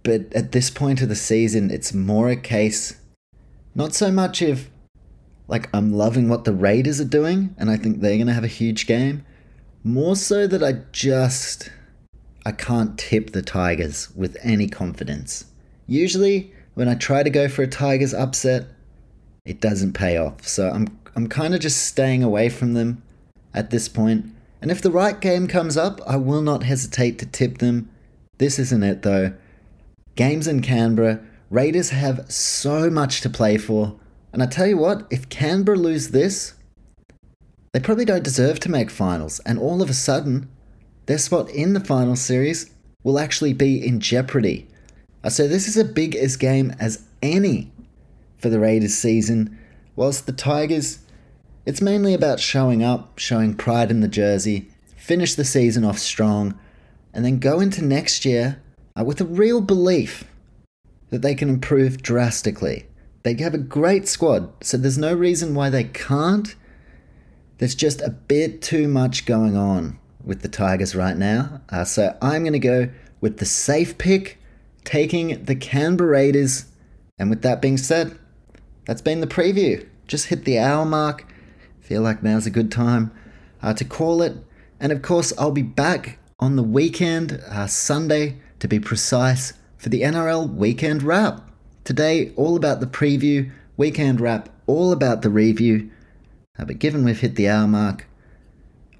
S2: but at this point of the season, it's more a case, not so much if, like, I'm loving what the Raiders are doing and I think they're going to have a huge game, more so that I just, I can't tip the Tigers with any confidence. Usually, when I try to go for a Tigers upset, it doesn't pay off. So I'm, I'm kind of just staying away from them at this point, and if the right game comes up, I will not hesitate to tip them. This isn't it though. Games in Canberra, Raiders have so much to play for, and I tell you what, if Canberra lose this, they probably don't deserve to make finals, and all of a sudden, their spot in the final series will actually be in jeopardy. Uh, so this is a big as game as any for the Raiders season, whilst the Tigers It's mainly about showing up, showing pride in the jersey, finish the season off strong, and then go into next year uh, with a real belief that they can improve drastically. They have a great squad, so there's no reason why they can't. There's just a bit too much going on with the Tigers right now. Uh, so I'm going to go with the safe pick, taking the Canberra Raiders. And with that being said, that's been the preview. Just hit the hour mark. Feel like now's a good time uh, to call it. And of course, I'll be back on the weekend, uh, Sunday to be precise, for the NRL weekend wrap. Today, all about the preview, weekend wrap, all about the review. Uh, but given we've hit the hour mark,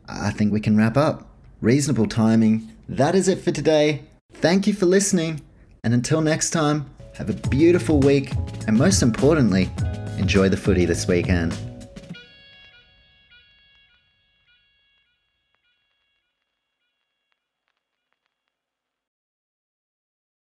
S2: I think we can wrap up. Reasonable timing. That is it for today. Thank you for listening. And until next time, have a beautiful week. And most importantly, enjoy the footy this weekend.